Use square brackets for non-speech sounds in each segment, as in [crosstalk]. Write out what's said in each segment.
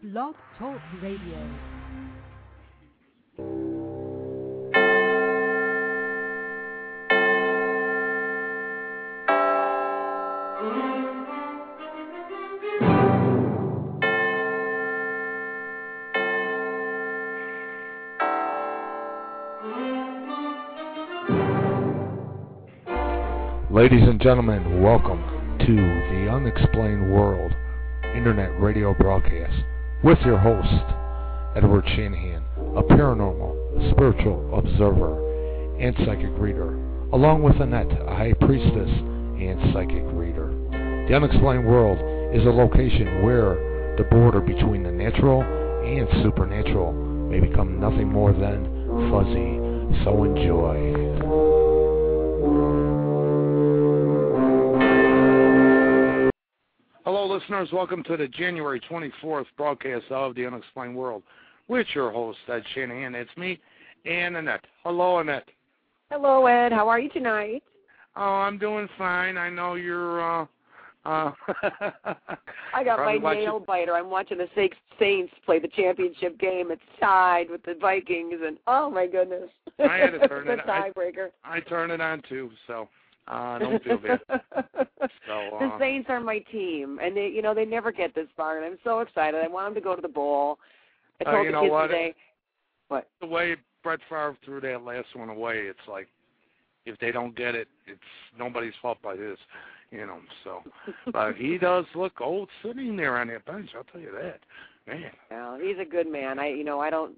Blog Talk Radio. Ladies and gentlemen, welcome to the Unexplained World Internet Radio broadcast with your host, Edward Shanahan, a paranormal, spiritual observer, and psychic reader, along with Annette, a high priestess and psychic reader. The Unexplained World is a location where the border between the natural and supernatural may become nothing more than fuzzy. So enjoy. Listeners. Welcome to the January 24th broadcast of The Unexplained World with your host, Ed Shanahan. It's me and Annette. Hello, Annette. Hello, Ed. How are you tonight? Oh, I'm doing fine. I know you're. uh uh [laughs] I got my nail biter. I'm watching the Sa- Saints play the championship game. It's tied with the Vikings, and oh my goodness, I had to [laughs] turn it- I- tiebreaker. I turn it on too, so uh don't feel [laughs] bad. So, the uh, Saints are my team, and they, you know, they never get this far, and I'm so excited. I want them to go to the bowl. I Uh, told you the know kids what? today. What? The way Brett Favre threw that last one away, it's like if they don't get it, it's nobody's fault but his. You know, so [laughs] but he does look old sitting there on that bench. I'll tell you that, man. Well, he's a good man. I, you know, I don't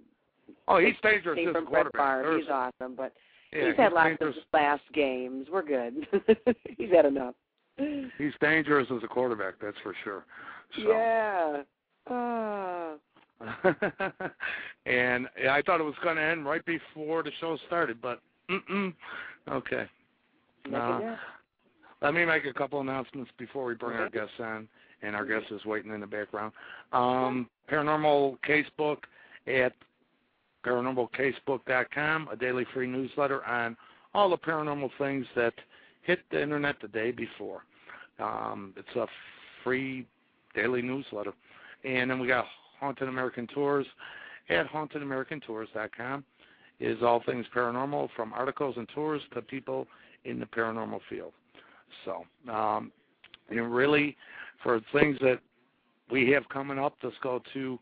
Oh, he's dangerous think as a from Brett quarterback. Favre. He's awesome, but yeah, he's had lots dangerous. of last games. We're good. [laughs] he's had enough. He's dangerous as a quarterback, that's for sure. So. Yeah. Uh, [laughs] and yeah, I thought it was going to end right before the show started, but mm-mm. Okay. Uh. Let me make a couple announcements before we bring our guests on, and our guest is waiting in the background. Um, Paranormal Casebook at paranormalcasebook.com, a daily free newsletter on all the paranormal things that hit the internet the day before. Um, it's a free daily newsletter. And then we got Haunted American Tours at hauntedamericantours.com is all things paranormal from articles and tours to people in the paranormal field. So, um, and really, for things that we have coming up, just go to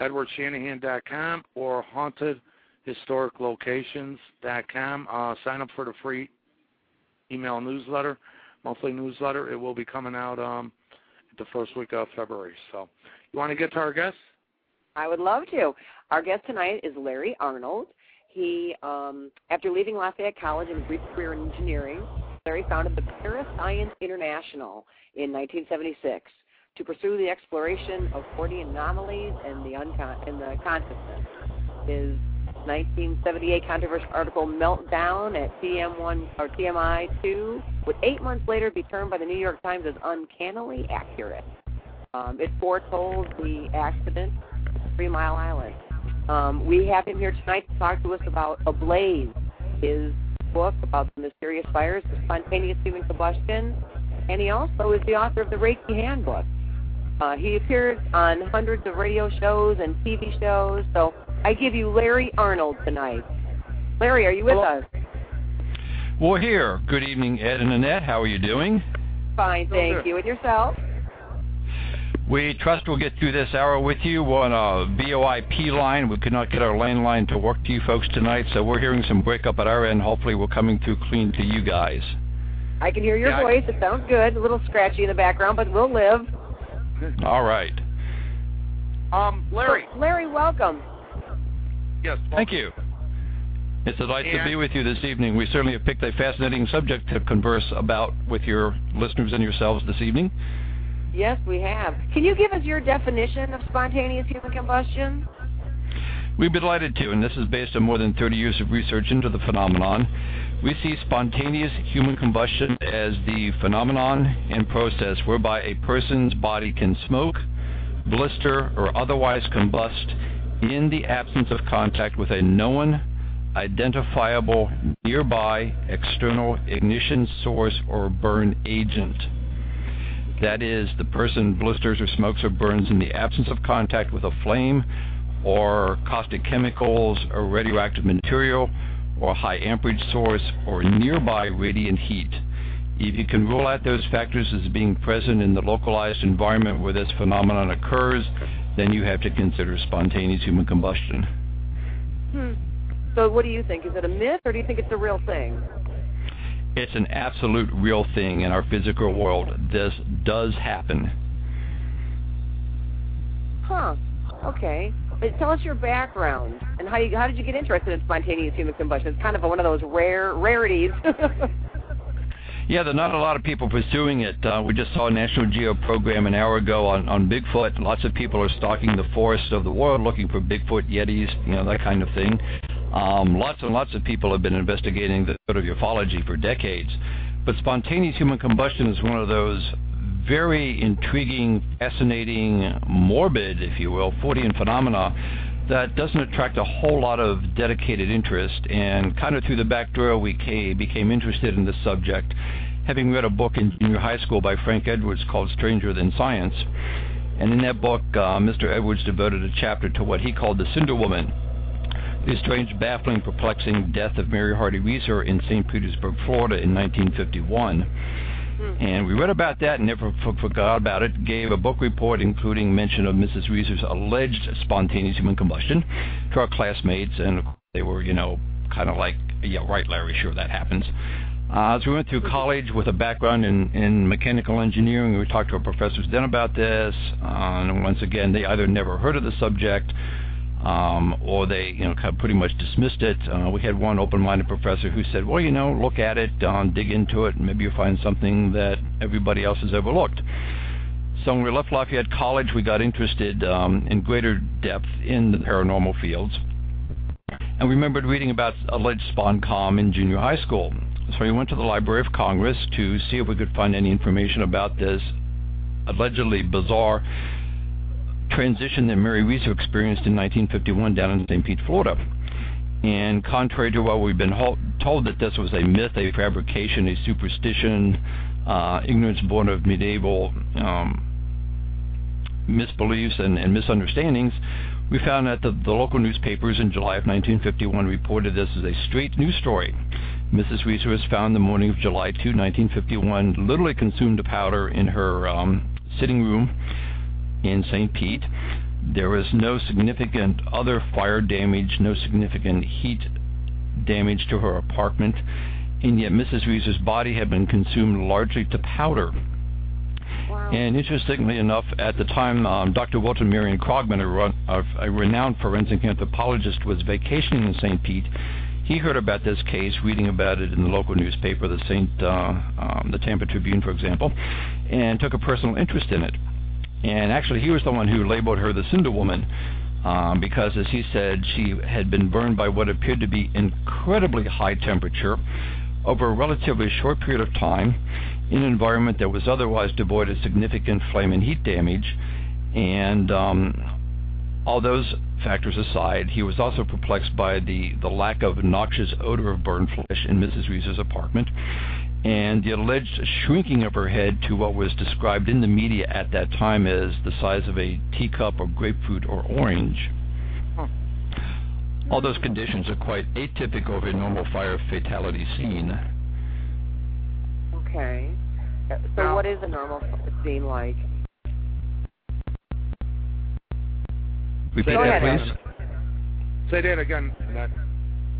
edwardshanahan.com or hauntedhistoriclocations.com. Uh, sign up for the free email newsletter, monthly newsletter. It will be coming out um, the first week of February. So, you want to get to our guests? I would love to. Our guest tonight is Larry Arnold. He, um, after leaving Lafayette College and a brief career in engineering, Larry founded the Parascience International in 1976 to pursue the exploration of Fortean anomalies and the uncon- the consciousness. His 1978 controversial article "Meltdown" at TM1 or TMI2 would eight months later be termed by the New York Times as uncannily accurate. Um, it foretold the accident at Three Mile Island. Um, we have him here tonight to talk to us about Ablaze, his book about the mysterious fires of spontaneous human combustion, and he also is the author of the Reiki Handbook. Uh, he appears on hundreds of radio shows and TV shows. So I give you Larry Arnold tonight. Larry, are you with Hello. us? Well, here. Good evening, Ed and Annette. How are you doing? Fine, thank you. And yourself? We trust we'll get through this hour with you. We're on a VoIP line. We could not get our landline to work to you folks tonight, so we're hearing some breakup at our end. Hopefully, we're coming through clean to you guys. I can hear your Yeah, I- voice. It sounds good. A little scratchy in the background, but we'll live. All right. Um, Larry. So, Larry, welcome. Yes. Thank you. It's a delight to be with you this evening. We certainly have picked a fascinating subject to converse about with your listeners and yourselves this evening. Yes, we have. Can you give us your definition of spontaneous human combustion? We'd be delighted to, and this is based on more than 30 years of research into the phenomenon. We see spontaneous human combustion as the phenomenon and process whereby a person's body can smoke, blister, or otherwise combust in the absence of contact with a known, identifiable, nearby external ignition source or burn agent. That is, the person blisters or smokes or burns in the absence of contact with a flame or caustic chemicals or radioactive material or high amperage source or nearby radiant heat. If you can rule out those factors as being present in the localized environment where this phenomenon occurs, then you have to consider spontaneous human combustion. Hmm. So what do you think? Is it a myth or do you think it's a real thing? It's an absolute real thing in our physical world. This does happen. Huh. Okay. Tell us your background and how you how did you get interested in spontaneous human combustion? It's kind of one of those rare rarities. [laughs] yeah, there are not a lot of people pursuing it. Uh, we just saw a National Geo program an hour ago on, on Bigfoot. Lots of people are stalking the forests of the world looking for Bigfoot, Yetis, you know, that kind of thing. Um, lots and lots of people have been investigating the sort of ufology for decades. But spontaneous human combustion is one of those very intriguing, fascinating, morbid, if you will, Fortean phenomena that doesn't attract a whole lot of dedicated interest. And kind of through the back door, we came, became interested in this subject, having read a book in junior high school by Frank Edwards called Stranger Than Science. And in that book, uh, Mr. Edwards devoted a chapter to what he called the Cinder Woman, the strange, baffling, perplexing death of Mary Hardy Reeser in St. Petersburg, Florida in 1951. Hmm. And we read about that and never forgot about it. Gave a book report including mention of Mrs. Reeser's alleged spontaneous human combustion to our classmates, and they were, you know, kind of like, yeah, right, Larry, sure that happens. Uh, as we went through college with a background in, in mechanical engineering, we talked to our professors then about this. Uh, and once again, they either never heard of the subject um, or they, you know, kind of pretty much dismissed it. Uh, we had one open-minded professor who said, "Well, you know, look at it, um, dig into it, and maybe you'll find something that everybody else has overlooked." So when we left Lafayette College, we got interested um, in greater depth in the paranormal fields, and we remembered reading about alleged SponCom in junior high school. So we went to the Library of Congress to see if we could find any information about this allegedly bizarre transition that Mary Reeser experienced in 1951 down in St. Pete, Florida. And contrary to what we've been told that this was a myth, a fabrication, a superstition, uh, ignorance born of medieval um, misbeliefs and, and, misunderstandings, we found that the, the, local newspapers in July of 1951 reported this as a straight news story. Mrs. Reeser was found the morning of July 2, 1951, literally consumed a powder in her um, sitting room in St. Pete. There was no significant other fire damage, no significant heat damage to her apartment, and yet Mrs. Reeser's body had been consumed largely to powder. Wow. And interestingly enough, at the time, um, Dr. Walter Marion Krogman, a, run, a, a renowned forensic anthropologist, was vacationing in St. Pete. He heard about this case, reading about it in the local newspaper, the Saint, uh, um, the Tampa Tribune, for example, and took a personal interest in it. And actually, he was the one who labeled her the Cinder Woman um, because, as he said, she had been burned by what appeared to be incredibly high temperature over a relatively short period of time in an environment that was otherwise devoid of significant flame and heat damage. And um, all those factors aside, he was also perplexed by the, the lack of noxious odor of burned flesh in Mrs. Reeser's apartment and the alleged shrinking of her head to what was described in the media at that time as the size of a teacup or grapefruit or orange. Hmm. All those conditions are quite atypical of a normal fire fatality scene. Okay. So what is a normal scene like? Repeat Go that, ahead, please. Say that again, Annette.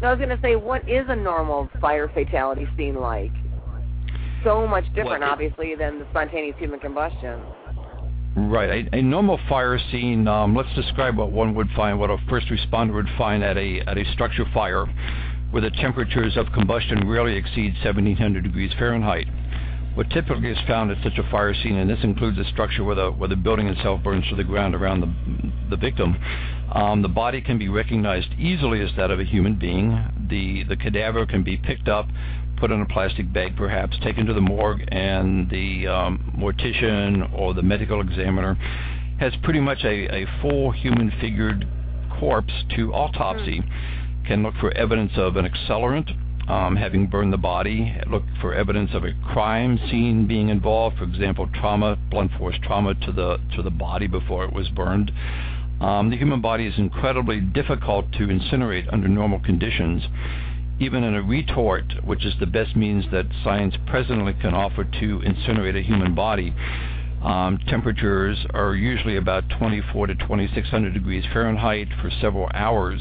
No, I was going to say, what is a normal fire fatality scene like? So much different, Well, obviously, than the spontaneous human combustion. Right. A, a normal fire scene. Um, let's describe what one would find, what a first responder would find at a at a structure fire, where the temperatures of combustion rarely exceed 1700 degrees Fahrenheit. What typically is found at such a fire scene, and this includes a structure where the where the building itself burns to the ground around the the victim, um, the body can be recognized easily as that of a human being. The the cadaver can be picked up, put in a plastic bag perhaps, taken to the morgue, and the um, mortician or the medical examiner has pretty much a, a full human figured corpse to autopsy. Can look for evidence of an accelerant um, having burned the body, look for evidence of a crime scene being involved, for example, trauma, blunt force trauma to the to the body before it was burned. Um, the human body is incredibly difficult to incinerate under normal conditions. Even in a retort, which is the best means that science presently can offer to incinerate a human body, um, temperatures are usually about 24 to 2600 degrees Fahrenheit for several hours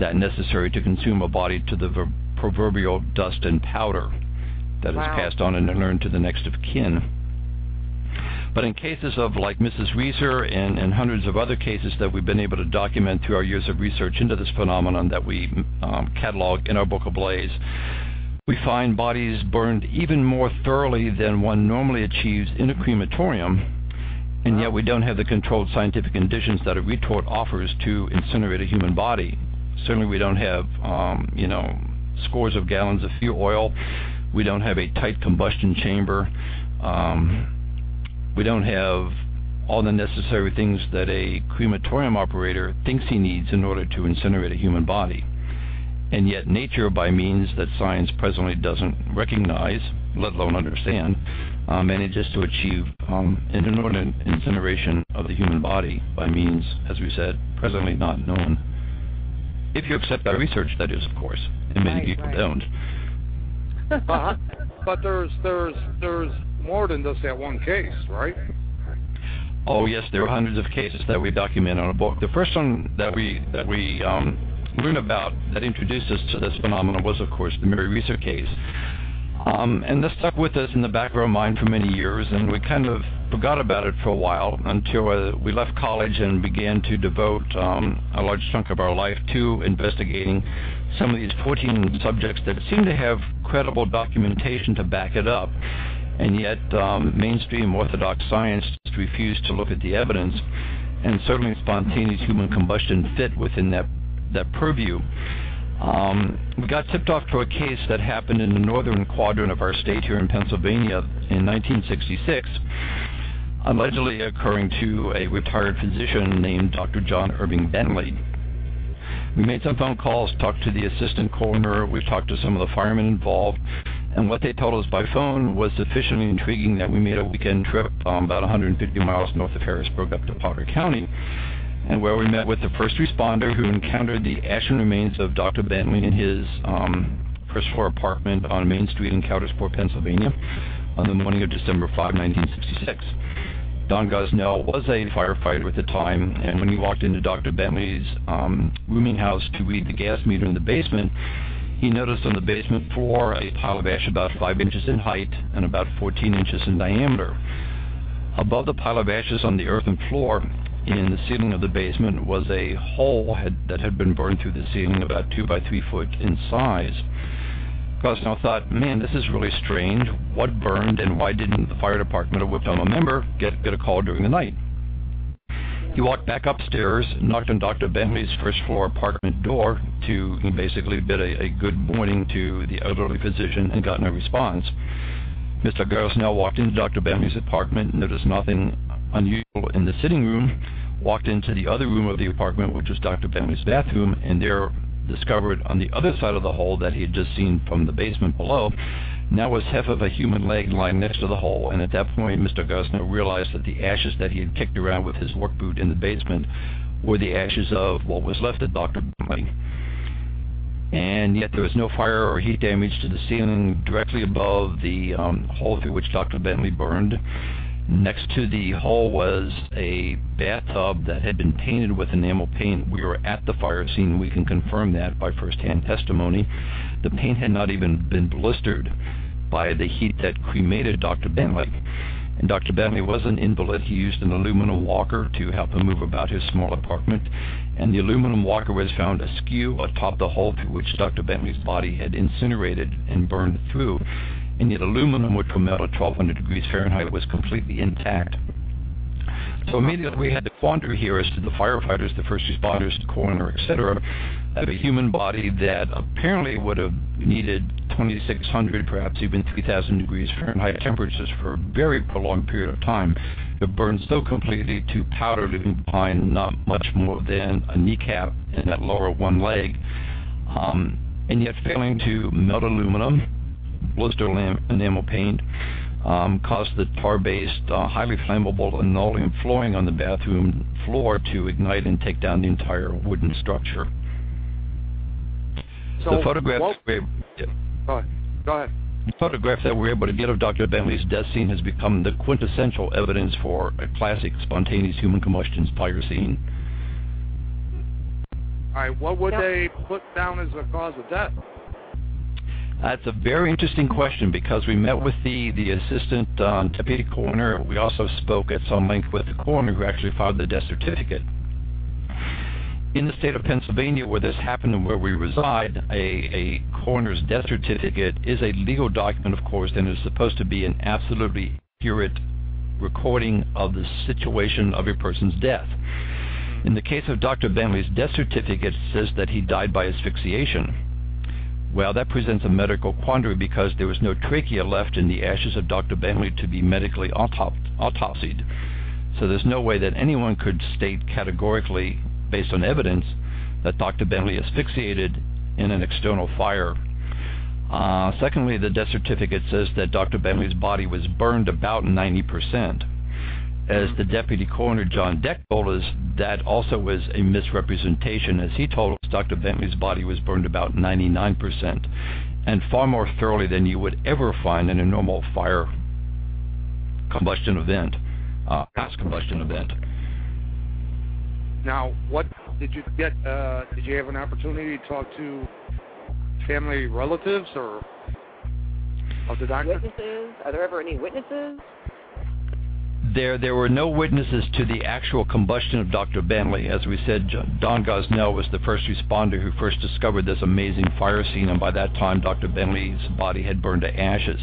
that necessary to consume a body to the ver- proverbial dust and powder that wow. is passed on and learned to the next of kin. But in cases of like Mrs. Reeser and, and, hundreds of other cases that we've been able to document through our years of research into this phenomenon that we um, catalog in our book Ablaze, we find bodies burned even more thoroughly than one normally achieves in a crematorium, and yet we don't have the controlled scientific conditions that a retort offers to incinerate a human body. Certainly, we don't have, um, you know, scores of gallons of fuel oil. We don't have a tight combustion chamber. Um, we don't have all the necessary things that a crematorium operator thinks he needs in order to incinerate a human body and yet nature by means that science presently doesn't recognize, let alone understand, uh, manages to achieve um, an inordinate incineration of the human body by means, as we said, presently not known. If you accept our research, that is, of course, and many right, people right. don't. [laughs] uh, but there's there's there's more than just that one case, right? Oh yes, there are hundreds of cases that we document on a book. The first one that we that we um, learn about that introduced us to this phenomenon was, of course, the Mary Reeser case. Um, and this stuck with us in the back of our mind for many years, and we kind of forgot about it for a while until uh, we left college and began to devote um, a large chunk of our life to investigating some of these Fortean subjects that seem to have credible documentation to back it up. And yet, um, mainstream orthodox science just refused to look at the evidence, and certainly spontaneous human combustion fit within that that purview. Um, we got tipped off to a case that happened in the northern quadrant of our state here in Pennsylvania in 1966, allegedly occurring to a retired physician named Dr. John Irving Bentley. We made some phone calls, talked to the assistant coroner, we talked to some of the firemen involved, and what they told us by phone was sufficiently intriguing that we made a weekend trip um, about 150 miles north of Harrisburg up to Potter County and where we met with the first responder who encountered the ashen remains of Dr. Bentley in his um, first floor apartment on Main Street in Coudersport, Pennsylvania, on the morning of December 5, 1966. Don Gosnell was a firefighter at the time, and when he walked into Dr. Bentley's um, rooming house to read the gas meter in the basement, he noticed on the basement floor a pile of ash about 5 inches in height and about 14 inches in diameter. Above the pile of ashes on the earthen floor in the ceiling of the basement was a hole had, that had been burned through the ceiling about two by three foot in size. Gosnell thought, man, this is really strange. What burned and why didn't the fire department or Whiptoma member get, get a call during the night? He walked back upstairs, knocked on Dr. Bentley's first floor apartment door to basically bid a, a good morning to the elderly physician and got no response. Mr. Gosnell walked into Dr. Bentley's apartment, noticed nothing unusual in the sitting room, walked into the other room of the apartment, which was Dr. Bentley's bathroom, and there discovered on the other side of the hole that he had just seen from the basement below now was half of a human leg lying next to the hole, and at that point Mr. Gosnell realized that the ashes that he had kicked around with his work boot in the basement were the ashes of what was left of Dr. Bentley. And yet there was no fire or heat damage to the ceiling directly above the um, hole through which Dr. Bentley burned. Next to the hole was a bathtub that had been painted with enamel paint. We were at the fire scene. We can confirm that by first-hand testimony. The paint had not even been blistered by the heat that cremated Dr. Bentley. And Dr. Bentley was an invalid. He used an aluminum walker to help him move about his small apartment. And the aluminum walker was found askew atop the hole through which Dr. Bentley's body had incinerated and burned through and yet aluminum, which will melt at 1200 degrees Fahrenheit, was completely intact. So immediately we had the quandary here as to the firefighters, the first responders, the coroner, etc., of a human body that apparently would have needed 2600, perhaps even 3000 degrees Fahrenheit temperatures for a very prolonged period of time to burn so completely to powder, leaving behind not much more than a kneecap and that lower one leg. Um, and yet failing to melt aluminum, blister enamel paint, caused the tar-based, uh, highly flammable linoleum flooring on the bathroom floor to ignite and take down the entire wooden structure. So the photographs. What, yeah. Go ahead. Go ahead. The photograph that we're able to get of Dr. Bentley's death scene has become the quintessential evidence for a classic spontaneous human combustion fire scene. All right, what would Yep. they put down as the cause of death? That's a very interesting question because we met with the, the assistant deputy coroner. We also spoke at some length with the coroner who actually filed the death certificate. In the state of Pennsylvania, where this happened and where we reside, a, a coroner's death certificate is a legal document, of course, and is supposed to be an absolutely accurate recording of the situation of a person's death. In the case of Dr. Bentley's death certificate, says that he died by asphyxiation. Well, that presents a medical quandary because there was no trachea left in the ashes of Dr. Bentley to be medically autop- autopsied. So there's no way that anyone could state categorically, based on evidence, that Dr. Bentley asphyxiated in an external fire. Uh, secondly, the death certificate says that Dr. Bentley's body was burned about 90%. As the deputy coroner John Deck told us, that also was a misrepresentation. As he told us, Dr. Bentley's body was burned about 99%, and far more thoroughly than you would ever find in a normal fire combustion event, uh, gas combustion event. Now, what did you get? Uh, did you have an opportunity to talk to family relatives or of the doctor? Witnesses? Are there ever any witnesses? There, there were no witnesses to the actual combustion of Dr. Bentley. As we said, Don Gosnell was the first responder who first discovered this amazing fire scene, and by that time, Dr. Bentley's body had burned to ashes.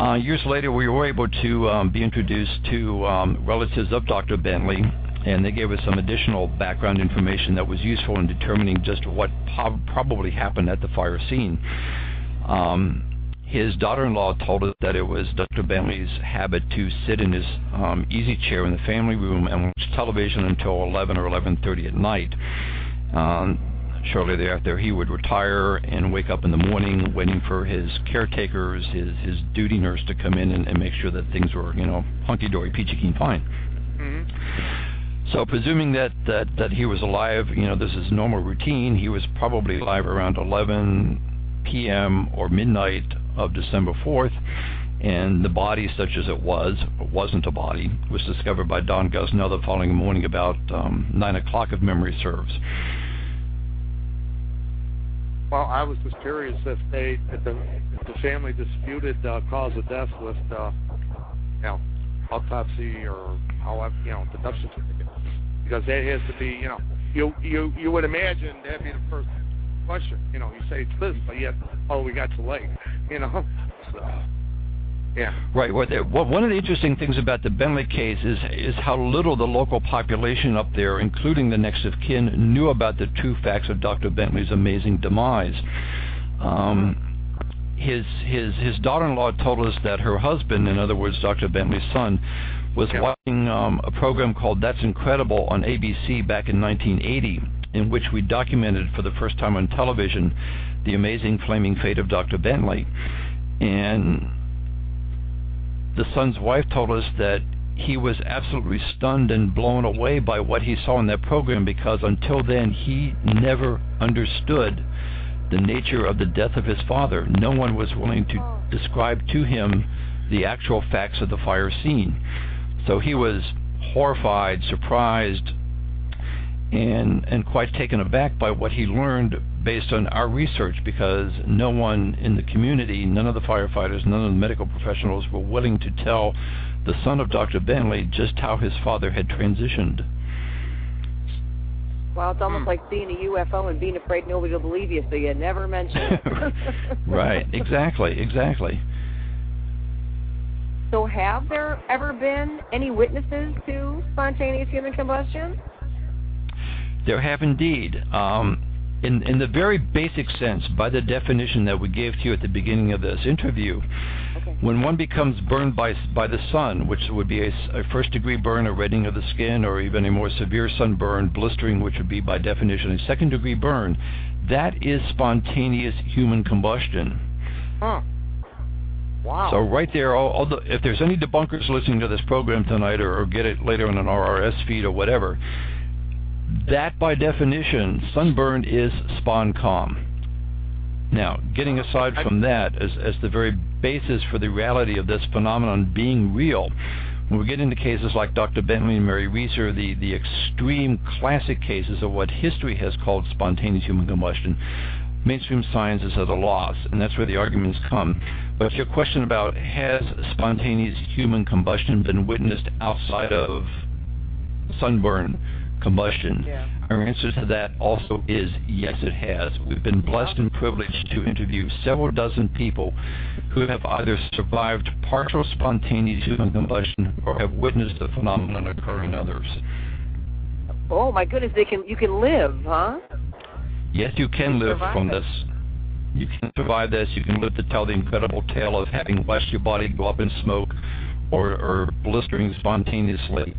Uh, years later, we were able to um, be introduced to um, relatives of Dr. Bentley, and they gave us some additional background information that was useful in determining just what po- probably happened at the fire scene. Um, his daughter-in-law told us that it was Dr. Bentley's habit to sit in his um, easy chair in the family room and watch television until 11 or 11:30 at night. Um, shortly thereafter, he would retire and wake up in the morning, waiting for his caretakers, his his duty nurse, to come in and, and make sure that things were, you know, hunky-dory, peachy keen, fine. hmm So presuming that, that, that he was alive, you know, this is normal routine, he was probably alive around 11 p.m. or midnight of December 4th, and the body, such as it was, wasn't a body, was discovered by Don Gosnell the following morning about um, 9 o'clock, if memory serves. Well, I was just curious if they, if the, if the family disputed uh, cause of death with, uh, you know, autopsy or however, you know, the death certificate, because that has to be, you know, you you you would imagine that'd be the first question. You know, you say it's this, but yet, oh, we got too late. You know, so yeah. Right. What, one of the interesting things about the Bentley case is is how little the local population up there, including the next of kin, knew about the true facts of Dr. Bentley's amazing demise. Um, his his his daughter-in-law told us that her husband, in other words, Dr. Bentley's son, was Yeah. watching um, a program called That's Incredible on ABC back in 1980, in which we documented for the first time on television the amazing flaming fate of Dr. Bentley. And the son's wife told us that he was absolutely stunned and blown away by what he saw in that program because until then he never understood the nature of the death of his father. No one was willing to describe to him the actual facts of the fire scene. So he was horrified, surprised, and and quite taken aback by what he learned based on our research because no one in the community, none of the firefighters, none of the medical professionals were willing to tell the son of Dr. Bentley just how his father had transitioned. Well, it's almost Hmm. like seeing a UFO and being afraid nobody will believe you, so you never mention it. [laughs] [laughs] right, exactly, exactly. So, have there ever been any witnesses to spontaneous human combustion? There have indeed. Um, in, in the very basic sense, by the definition that we gave to you at the beginning of this interview, Okay. when one becomes burned by by the sun, which would be a, a first degree burn, a reddening of the skin, or even a more severe sunburn, blistering, which would be by definition a second degree burn, that is spontaneous human combustion. Huh. Wow. So right there, all, all the, if there's any debunkers listening to this program tonight, or, or get it later on an RRS feed or whatever, that by definition, sunburn is SponCom. Now, getting aside from that as, as the very basis for the reality of this phenomenon being real, when we get into cases like Dr. Bentley and Mary Reeser, the, the extreme classic cases of what history has called spontaneous human combustion, mainstream science is at a loss, and that's where the arguments come. But your question about has spontaneous human combustion been witnessed outside of sunburn combustion? Yeah. Our answer to that also is yes, it has. We've been blessed and privileged to interview several dozen people who have either survived partial spontaneous human combustion or have witnessed the phenomenon occur in others. Oh my goodness, they can you can live, huh? Yes, you can live from this. You can survive this. You can live to tell the incredible tale of having watched your body go up in smoke or, or blistering spontaneously.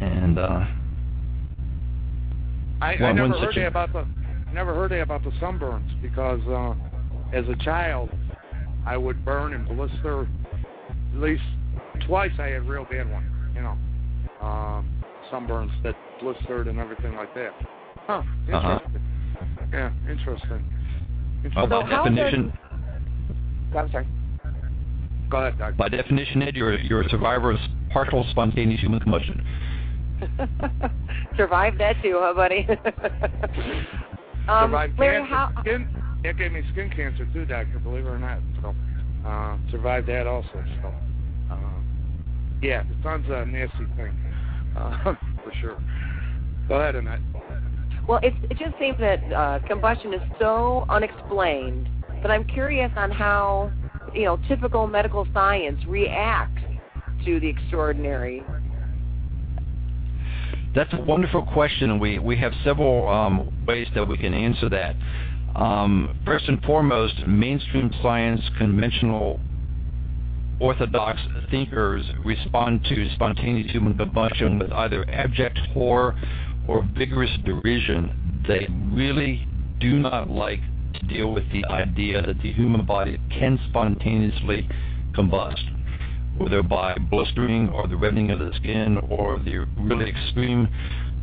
And uh, I, I never one heard such a- about the never heard about the sunburns because uh, as a child I would burn and blister at least twice. I had real bad ones, you know, um, sunburns that blistered and everything like that. Huh? Uh-huh. Interesting. Yeah, interesting. uh, interesting. by So how does- definition, I'm sorry. Go ahead, Doc. by definition, Ed, you're, you're a survivor of partial spontaneous human combustion. [laughs] Survived that too, huh, buddy? [laughs] um, survived Larry, cancer. how? Skin, that gave me skin cancer too, doctor. Believe it or not. So, uh, survived that also. So, uh, yeah, the sun's a nasty thing, [laughs] uh, for sure. Go ahead, Annette. Well, it, it just seems that uh, combustion is so unexplained but I'm curious on how, you know, typical medical science reacts to the extraordinary. That's a wonderful question, we, we have several um, ways that we can answer that. Um, first and foremost, mainstream science, conventional orthodox thinkers respond to spontaneous human combustion with either abject horror or vigorous derision. They really do not like to deal with the idea that the human body can spontaneously combust whether by blistering or the reddening of the skin or the really extreme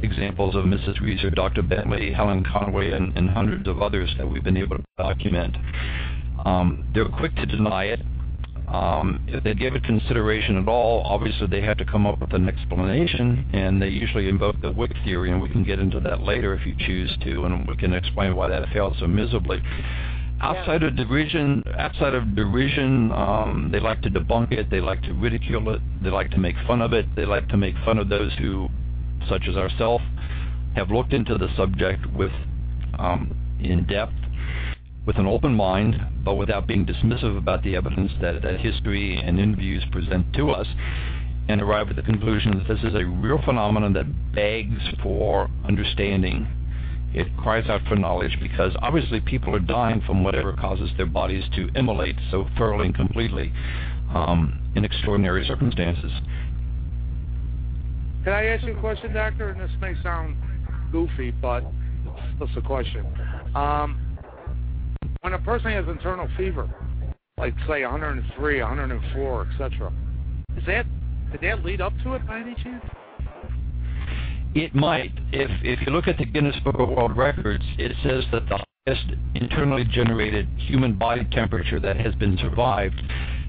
examples of Mrs. Reeser, Dr. Bentley, Helen Conway, and, and hundreds of others that we've been able to document. Um, they're quick to deny it. Um, if they give it consideration at all, obviously they have to come up with an explanation, and they usually invoke the Wick theory, and we can get into that later if you choose to, and we can explain why that failed so miserably. Outside of derision, outside of derision, um, they like to debunk it. They like to ridicule it. They like to make fun of it. They like to make fun of those who, such as ourselves, have looked into the subject with um, in depth, with an open mind, but without being dismissive about the evidence that, that history and interviews present to us, and arrive at the conclusion that this is a real phenomenon that begs for understanding it cries out for knowledge because obviously people are dying from whatever causes their bodies to immolate so thoroughly and completely um, in extraordinary circumstances. Can I ask you a question, doctor? And this may sound goofy, but it's just a question. Um, when a person has internal fever, like say 103, 104, etc., is that did that lead up to it by any chance? It might. If if you look at the Guinness Book of World Records, it says that the highest internally generated human body temperature that has been survived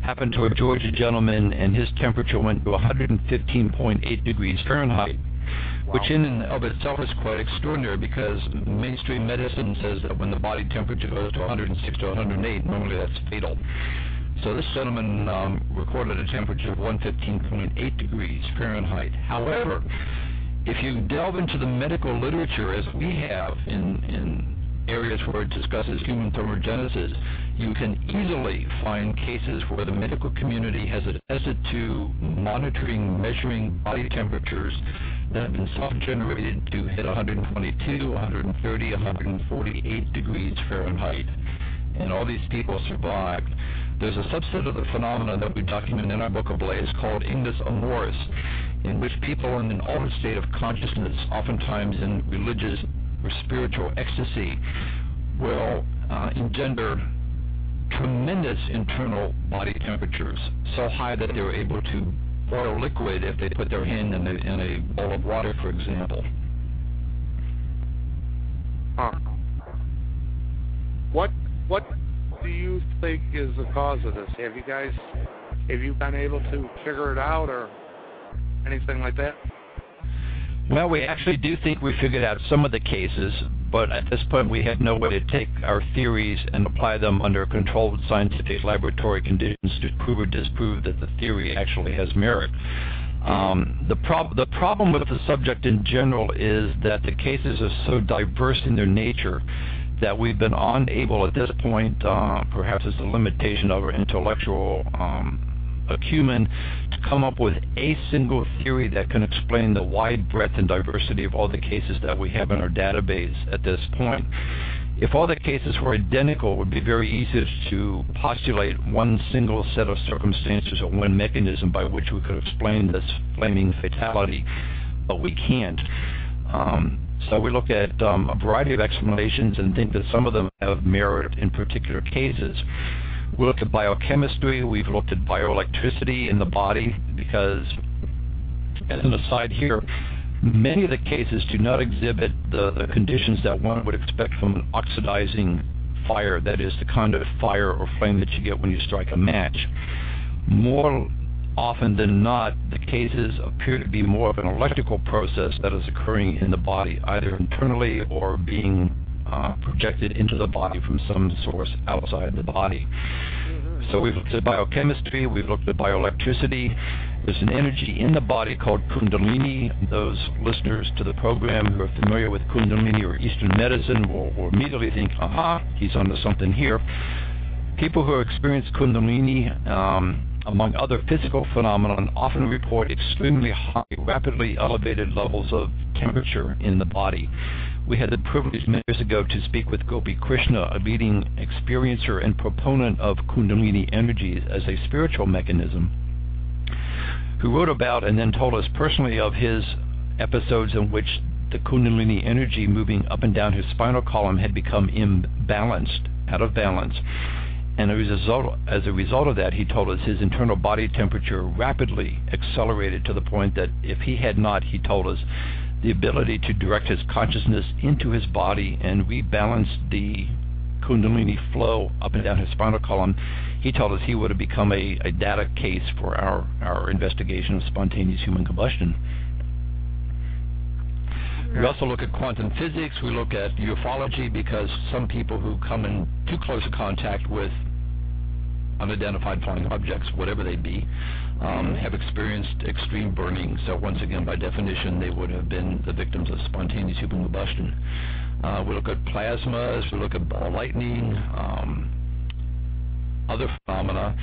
happened to a Georgia gentleman, and his temperature went to 115.8 degrees Fahrenheit, which in and of itself is quite extraordinary because mainstream medicine says that when the body temperature goes to 106 to 108, normally that's fatal. So this gentleman um, recorded a temperature of 115.8 degrees Fahrenheit. However, if you delve into the medical literature as we have in, in areas where it discusses human thermogenesis, you can easily find cases where the medical community has attested to monitoring, measuring body temperatures that have been self-generated to hit 122, 130, 148 degrees Fahrenheit. And all these people survived. There's a subset of the phenomena that we document in our book Ablaze called Ignis Amoris, in which people in an altered state of consciousness, oftentimes in religious or spiritual ecstasy, will uh, engender tremendous internal body temperatures, so high that they're able to boil liquid if they put their hand in a, in a bowl of water, for example. Huh. What what do you think is the cause of this? Have you guys have you been able to figure it out or anything like that? Well, we actually do think we figured out some of the cases, but at this point we have no way to take our theories and apply them under controlled scientific laboratory conditions to prove or disprove that the theory actually has merit. Um, the, prob- the problem with the subject in general is that the cases are so diverse in their nature that we've been unable at this point, uh, perhaps it's a limitation of our intellectual um, acumen to come up with a single theory that can explain the wide breadth and diversity of all the cases that we have in our database at this point. If all the cases were identical, it would be very easy to postulate one single set of circumstances or one mechanism by which we could explain this flaming fatality, but we can't. Um, so we look at um, a variety of explanations and think that some of them have merit in particular cases. We looked at biochemistry. We've looked at bioelectricity in the body because, as an aside here, many of the cases do not exhibit the, the conditions that one would expect from an oxidizing fire, that is, the kind of fire or flame that you get when you strike a match. More often than not, the cases appear to be more of an electrical process that is occurring in the body, either internally or being uh, projected into the body from some source outside the body. Mm-hmm. So we've looked at biochemistry, we've looked at bioelectricity. There's an energy in the body called Kundalini. Those listeners to the program who are familiar with Kundalini or Eastern medicine will, will immediately think, aha, he's onto something here. People who experience Kundalini, um, among other physical phenomena, often report extremely high, rapidly elevated levels of temperature in the body. We had the privilege many years ago to speak with Gopi Krishna, a leading experiencer and proponent of Kundalini energies as a spiritual mechanism, who wrote about and then told us personally of his episodes in which the Kundalini energy moving up and down his spinal column had become imbalanced, out of balance. And as a, result, of that, he told us his internal body temperature rapidly accelerated to the point that if he had not, he told us, the ability to direct his consciousness into his body and rebalance the kundalini flow up and down his spinal column, he told us he would have become a, a data case for our, our investigation of spontaneous human combustion. We also look at quantum physics. We look at ufology because some people who come in too close a contact with unidentified flying objects, whatever they be, um, have experienced extreme burning. So once again, by definition, they would have been the victims of spontaneous human combustion. Uh, we look at plasmas, we look at ball lightning, um, other phenomena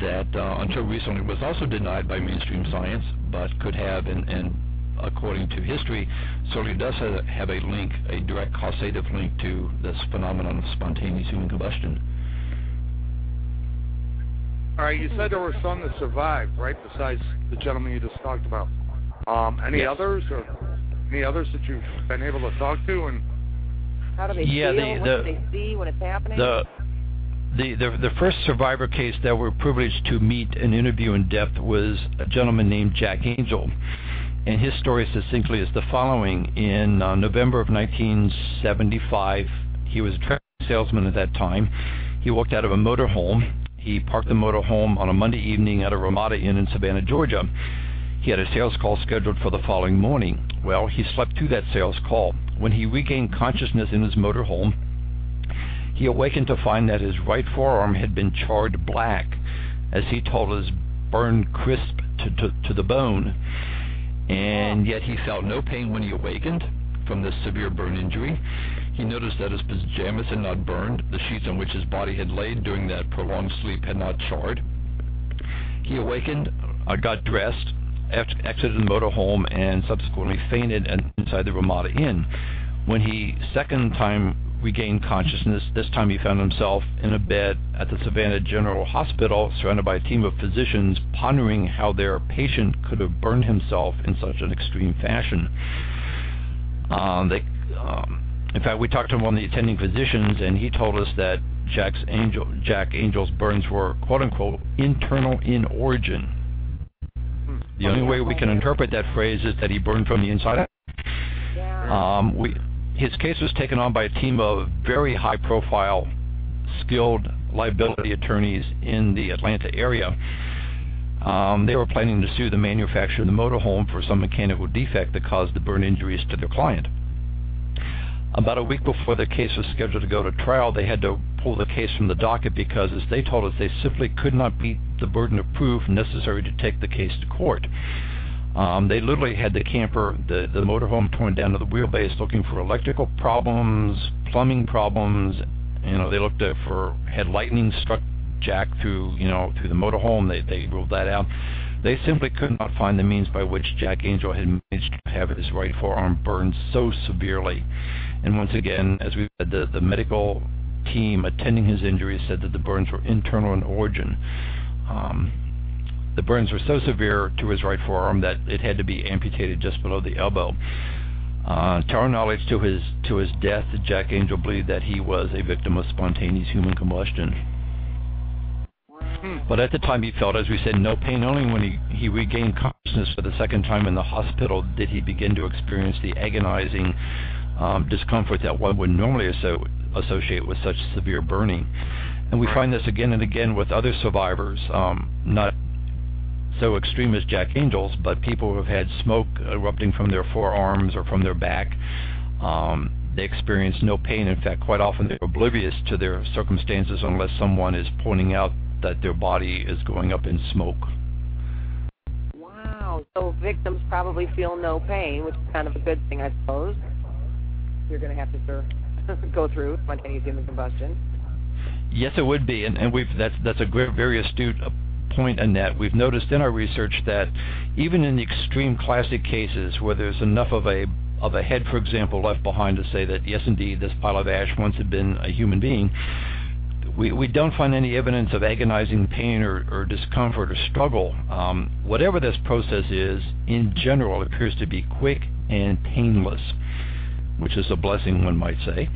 that uh, until recently was also denied by mainstream science, but could have, and, and according to history, certainly does have, have a link, a direct causative link to this phenomenon of spontaneous human combustion. All right, you said there were some that survived, right? Besides the gentleman you just talked about. Um, any yes. others, or any others that you've been able to talk to, and how do they yeah, feel? The, what the, do they see when it's happening? The, the, the, the first survivor case that we're privileged to meet and interview in depth was a gentleman named Jack Angel. And his story succinctly is the following. In uh, November of 1975, he was a salesman at that time. He walked out of a motorhome he parked the motorhome on a Monday evening at a Ramada Inn in Savannah, Georgia. He had a sales call scheduled for the following morning. Well, he slept through that sales call. When he regained consciousness in his motorhome, he awakened to find that his right forearm had been charred black, as he told us, burned crisp to, to, to the bone. And yet he felt no pain when he awakened from this severe burn injury. He noticed that his pajamas had not burned, the sheets on which his body had laid during that prolonged sleep had not charred. He awakened, uh, got dressed, exited the motorhome, and subsequently fainted inside the Ramada Inn. When he second time regained consciousness. This time he found himself in a bed at the Savannah General Hospital, surrounded by a team of physicians, pondering how their patient could have burned himself in such an extreme fashion. Um, they, um, in fact, we talked to one of the attending physicians, and he told us that Jack's Angel, Jack Angel's burns were "quote unquote" internal in origin. The only way we can interpret that phrase is that he burned from the inside out. Um, we, his case was taken on by a team of very high-profile, skilled liability attorneys in the Atlanta area. Um, they were planning to sue the manufacturer of the motorhome for some mechanical defect that caused the burn injuries to their client. About a week before the case was scheduled to go to trial, they had to pull the case from the docket because, as they told us, they simply could not beat the burden of proof necessary to take the case to court. Um, they literally had the camper, the, the motorhome torn down to the wheelbase looking for electrical problems, plumbing problems. You know, they looked at for, had lightning struck Jack through, you know, through the motorhome. They, they ruled that out. They simply could not find the means by which Jack Angel had managed to have his right forearm burned so severely. And once again, as we said, the, the medical team attending his injuries said that the burns were internal in origin. Um, the burns were so severe to his right forearm that it had to be amputated just below the elbow. Uh, to our knowledge, to his to his death, Jack Angel believed that he was a victim of spontaneous human combustion. But at the time, he felt, as we said, no pain. Only when he, he regained consciousness for the second time in the hospital did he begin to experience the agonizing um, discomfort that one would normally asso- associate with such severe burning. And we find this again and again with other survivors, um, not so extreme as Jack Angels, but people who have had smoke erupting from their forearms or from their back. Um, they experience no pain. In fact, quite often they're oblivious to their circumstances unless someone is pointing out that their body is going up in smoke. Wow. So victims probably feel no pain, which is kind of a good thing, I suppose. You're going to have to sir, [laughs] go through spontaneous human combustion. Yes, it would be, and, and we've that's that's a very astute point, Annette. We've noticed in our research that even in the extreme classic cases where there's enough of a of a head, for example, left behind to say that yes, indeed, this pile of ash once had been a human being, we, we don't find any evidence of agonizing pain or, or discomfort or struggle. Um, whatever this process is, in general, it appears to be quick and painless, which is a blessing, one might say.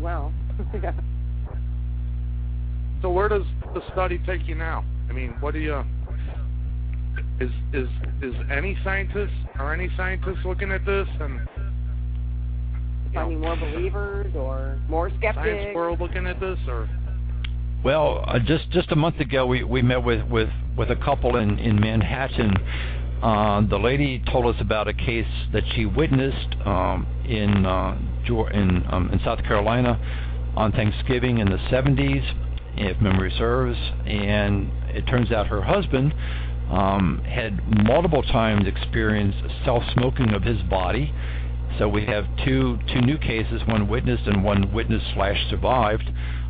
Wow. [laughs] So where does the study take you now? I mean, what do you? Is is is any scientist or any scientists looking at this and finding more believers or more skeptics? Science world looking at this or? Well, uh, just just a month ago, we we met with with with a couple in in Manhattan. Uh, the lady told us about a case that she witnessed um, in uh, in um, in South Carolina on Thanksgiving in the 70s if memory serves. And it turns out her husband um, had multiple times experienced self-smoking of his body. So we have two two new cases, one witnessed and one witness slash survived,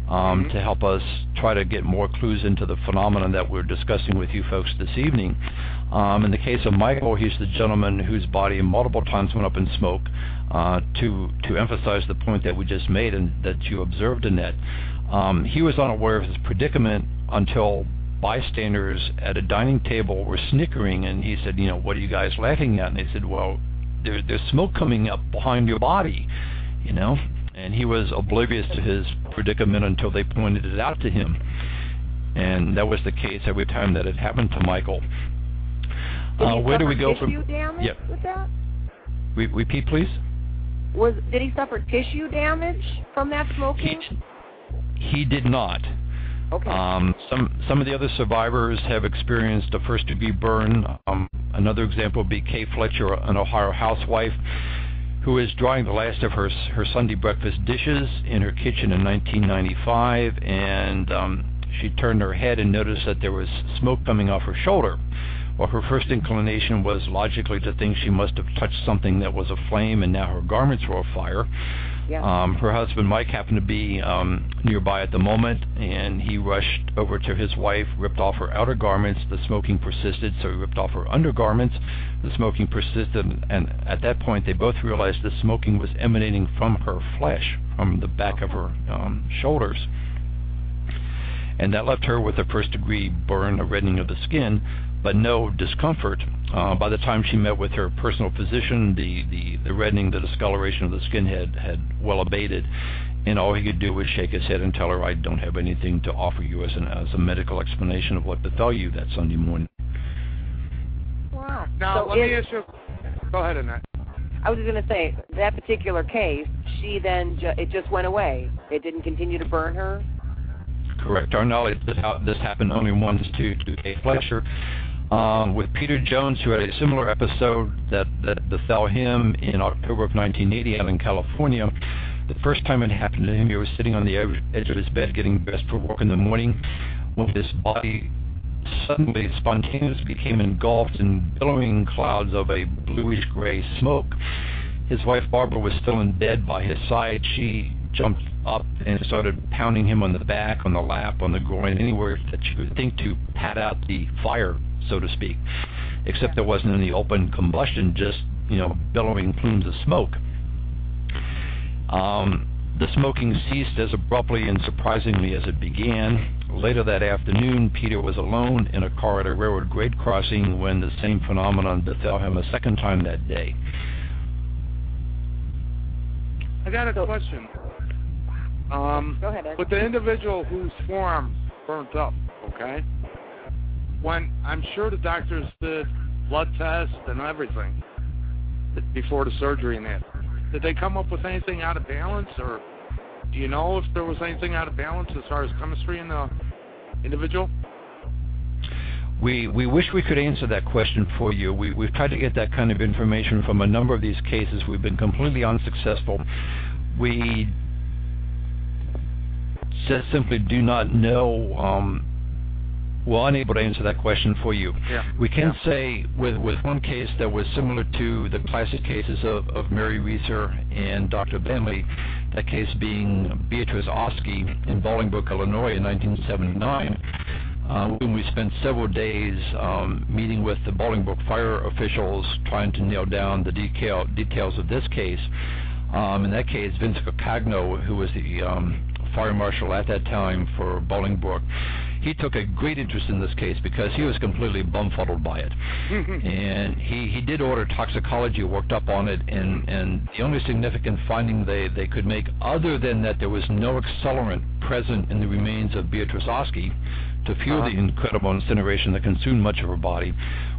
um, mm-hmm. to help us try to get more clues into the phenomenon that we're discussing with you folks this evening. Um, in the case of Michael, he's the gentleman whose body multiple times went up in smoke. Uh, to to emphasize the point that we just made and that you observed, Annette, um, he was unaware of his predicament until bystanders at a dining table were snickering, and he said, "You know, what are you guys laughing at?" And they said, "Well, there, there's smoke coming up behind your body," you know. And he was oblivious to his predicament until they pointed it out to him, and that was the case every time that it happened to Michael. Uh, where do we go from? Damage yep. With that? Re- repeat, please. Was did he suffer tissue damage from that smoking? He, he did not. Okay. Um, some some of the other survivors have experienced a first degree burn. Um, another example would be Kay Fletcher, an Ohio housewife, who is drying the last of her her Sunday breakfast dishes in her kitchen in 1995, and um, she turned her head and noticed that there was smoke coming off her shoulder. Well, her first inclination was logically to think she must have touched something that was aflame, and now her garments were afire. Yeah. Um, her husband Mike happened to be um, nearby at the moment, and he rushed over to his wife, ripped off her outer garments. The smoking persisted, so he ripped off her undergarments. The smoking persisted, and at that point, they both realized the smoking was emanating from her flesh, from the back of her um, shoulders. And that left her with a first degree burn, a reddening of the skin, but no discomfort. Uh, by the time she met with her personal physician, the, the, the reddening, the discoloration of the skin had, had well abated, and all he could do was shake his head and tell her, I don't have anything to offer you as, an, as a medical explanation of what befell you that Sunday morning. Wow. Now, so let me ask you. Go ahead, Annette. I was going to say that particular case, she then ju- it just went away. It didn't continue to burn her. Correct. Our knowledge this, how, this happened only once to, to Kate Fletcher. Um, with Peter Jones, who had a similar episode that, that befell him in October of 1980 out in California. The first time it happened to him, he was sitting on the edge of his bed getting dressed for work in the morning when his body suddenly spontaneously became engulfed in billowing clouds of a bluish-gray smoke. His wife Barbara was still in bed by his side. She jumped up and started pounding him on the back, on the lap, on the groin, anywhere that she could think to pat out the fire, so to speak. Except there wasn't any open combustion, just you know billowing plumes of smoke. Um, the smoking ceased as abruptly and surprisingly as it began. Later that afternoon, Peter was alone in a car at a railroad grade crossing when the same phenomenon befell him a second time that day. I got a question. Um, Go ahead, Ed. with the individual whose forearm burnt up, okay? When I'm sure the doctors did blood tests and everything before the surgery and that. Did they come up with anything out of balance, or do you know if there was anything out of balance as far as chemistry in the individual? We we wish we could answer that question for you. We we've tried to get that kind of information from a number of these cases. We've been completely unsuccessful. We just simply do not know. Um, we're unable to answer that question for you. Yeah. We can say with with one case that was similar to the classic cases of, of Mary Reeser and Dr. Bentley, that case being Beatrice Oczki in Bolingbrook, Illinois in 1979 uh, when we spent several days um, meeting with the Bolingbrook fire officials trying to nail down the detail, details of this case. Um, in that case, Vince Cocagno, who was the um, fire marshal at that time for Bolingbrook, he took a great interest in this case because he was completely bumfuddled by it. [laughs] and he, he did order toxicology worked up on it, and, and the only significant finding they, they could make, other than that there was no accelerant present in the remains of Beatrice Oczki to fuel Uh-huh. the incredible incineration that consumed much of her body,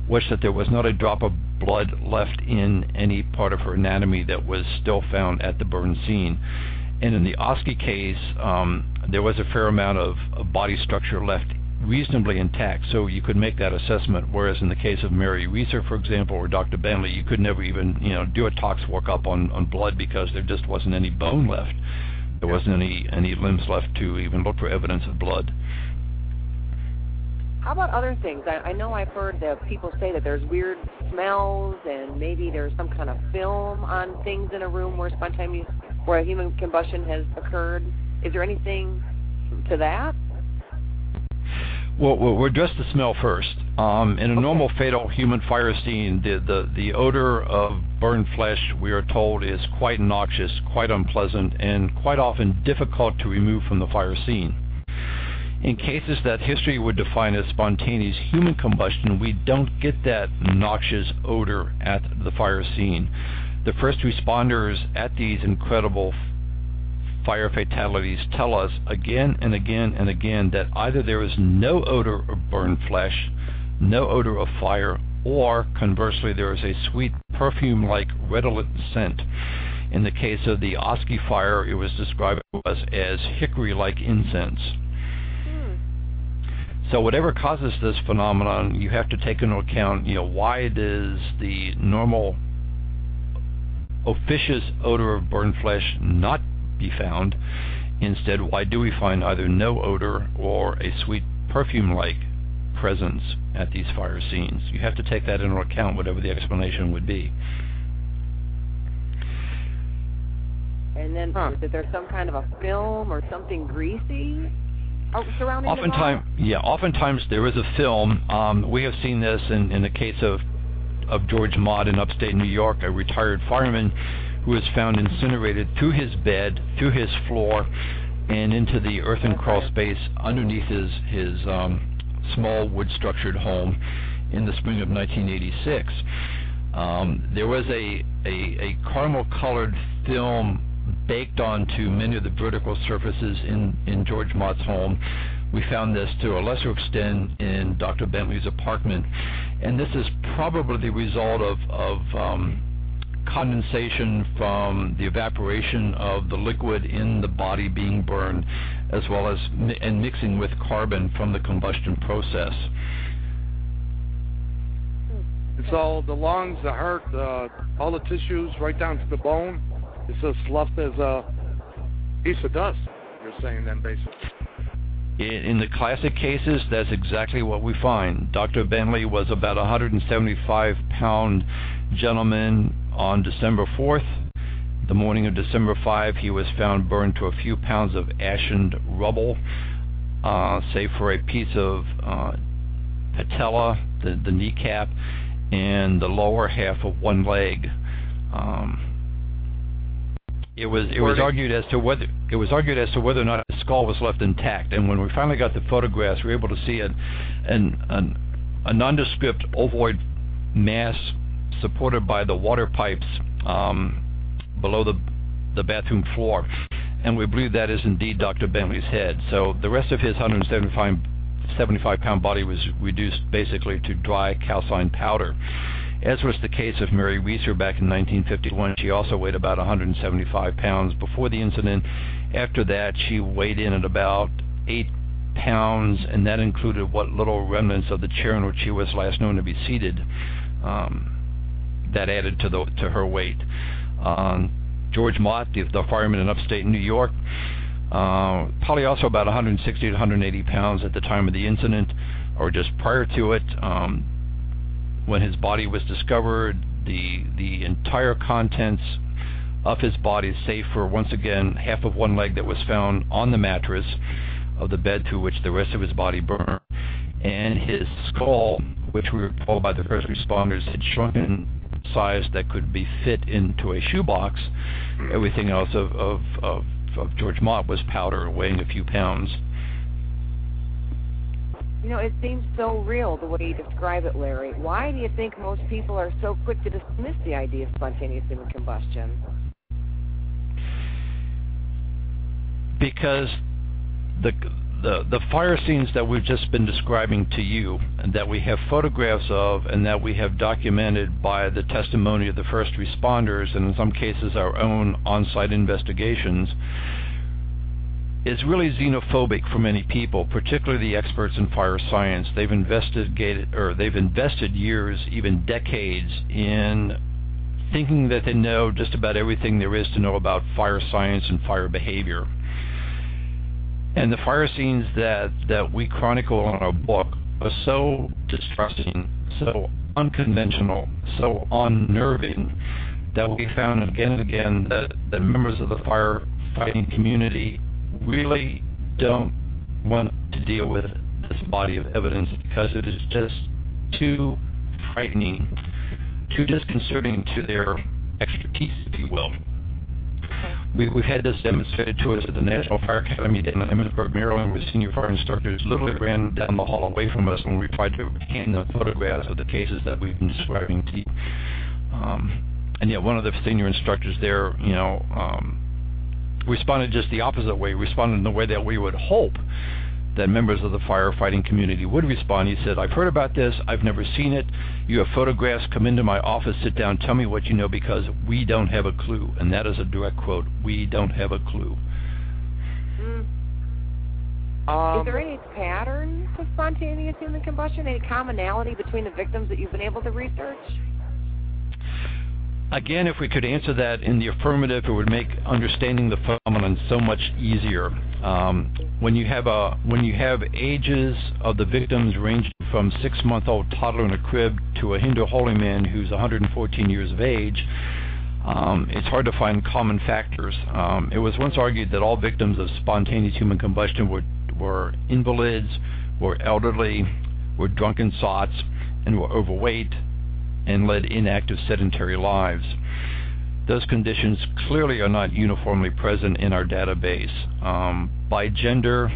was that there was not a drop of blood left in any part of her anatomy that was still found at the burn scene. And in the Oczki case, um, there was a fair amount of, of body structure left reasonably intact, so you could make that assessment. Whereas in the case of Mary Reeser, for example, or Dr. Bentley, you could never even you know do a tox workup on, on blood because there just wasn't any bone left. There wasn't any any limbs left to even look for evidence of blood. How about other things? I, I know I've heard that people say that there's weird smells and maybe there's some kind of film on things in a room where spontaneous, where human combustion has occurred. Is there anything to that? Well, we'll address the smell first. Um, in a normal fatal human fire scene, the, the, the odor of burned flesh, we are told, is quite noxious, quite unpleasant, and quite often difficult to remove from the fire scene. In cases that history would define as spontaneous human combustion, we don't get that noxious odor at the fire scene. The first responders at these incredible fire fatalities tell us again and again and again that either there is no odor of burned flesh, no odor of fire, or conversely there is a sweet perfume-like redolent scent. In the case of the Oczki fire, it was described to us as hickory-like incense. Hmm. So whatever causes this phenomenon, you have to take into account, you know, why does the normal officious odor of burned flesh not be found? Instead, why do we find either no odor or a sweet perfume-like presence at these fire scenes? You have to take that into account, whatever the explanation would be. And And then Huh. is there some kind of a film or something greasy surrounding Oftentimes, yeah, oftentimes there is a film. Um, we have seen this in, in the case of of George Mott in upstate New York, a retired fireman who was found incinerated through his bed, through his floor, and into the earthen crawl space underneath his his um, small wood structured home in the spring of 1986. Um, there was a, a, a caramel colored film baked onto many of the vertical surfaces in, in George Mott's home. We found this to a lesser extent in Dr. Bentley's apartment, and this is probably the result of, of um, condensation from the evaporation of the liquid in the body being burned, as well as mi- and mixing with carbon from the combustion process. It's all the lungs, the heart, uh, all the tissues, right down to the bone. It's just left as a piece of dust. You're saying then, basically. In, the classic cases, that's exactly what we find. Dr. Bentley was about a 175 pound gentleman on December 4th. The morning of December 5, he was found burned to a few pounds of ashen rubble, uh, save for a piece of uh, patella, the, the kneecap, and the lower half of one leg. Um, it was it was argued as to whether it was argued as to whether or not his skull was left intact. And when we finally got the photographs, we were able to see an an, an a nondescript ovoid mass supported by the water pipes um, below the the bathroom floor. And we believe that is indeed Dr. Bentley's head. So the rest of his 175 75 pound body was reduced basically to dry calcined powder. As was the case of Mary Reeser back in 1951, she also weighed about 175 pounds before the incident. After that, she weighed in at about 8 pounds, and that included what little remnants of the chair in which she was last known to be seated. Um, that added to the to her weight. Um, George Mott, the, the fireman in upstate New York, uh, probably also about 160 to 180 pounds at the time of the incident, or just prior to it. Um, when his body was discovered, the the entire contents of his body, save for once again half of one leg that was found on the mattress of the bed through which the rest of his body burned, and his skull, which we were told by the first responders had shrunken size that could be fit into a shoebox. Everything else of of, of, of George Mott was powder, weighing a few pounds. You know, it seems so real the way you describe it, Larry. Why do you think most people are so quick to dismiss the idea of spontaneous human combustion? because the the the fire scenes that we've just been describing to you and that we have photographs of and that we have documented by the testimony of the first responders and in some cases our own on-site investigations is really xenophobic for many people, particularly the experts in fire science. They've investigated or they've invested years, even decades in thinking that they know just about everything there is to know about fire science and fire behavior. And the fire scenes that, that we chronicle in our book are so distressing, so unconventional, so unnerving that we found again and again that, that members of the firefighting community really don't want to deal with this body of evidence because it is just too frightening, too disconcerting to their expertise, if you will. We, we've had this demonstrated to us at the National Fire Academy in Emmitsburg, Maryland, where senior fire instructors literally ran down the hall away from us when we tried to hand them photographs of the cases that we've been describing to you. Um, and yet one of the senior instructors there, you know, um, responded just the opposite way, responded in the way that we would hope that members of the firefighting community would respond. He said, I've heard about this, I've never seen it. You have photographs, come into my office, sit down, tell me what you know because we don't have a clue. And that is a direct quote. We don't have a clue. Mm. Um, Is there any pattern to spontaneous human combustion? Any commonality between the victims that you've been able to research? Again, if we could answer that in the affirmative, it would make understanding the phenomenon so much easier. Um, when you have a when you have ages of the victims ranging from six-month-old toddler in a crib to a Hindu holy man who's 114 years of age, Um, it's hard to find common factors. Um, it was once argued that all victims of spontaneous human combustion were, were invalids, were elderly, were drunken sots, and were overweight, and led inactive sedentary lives. Those conditions clearly are not uniformly present in our database. Um, by gender,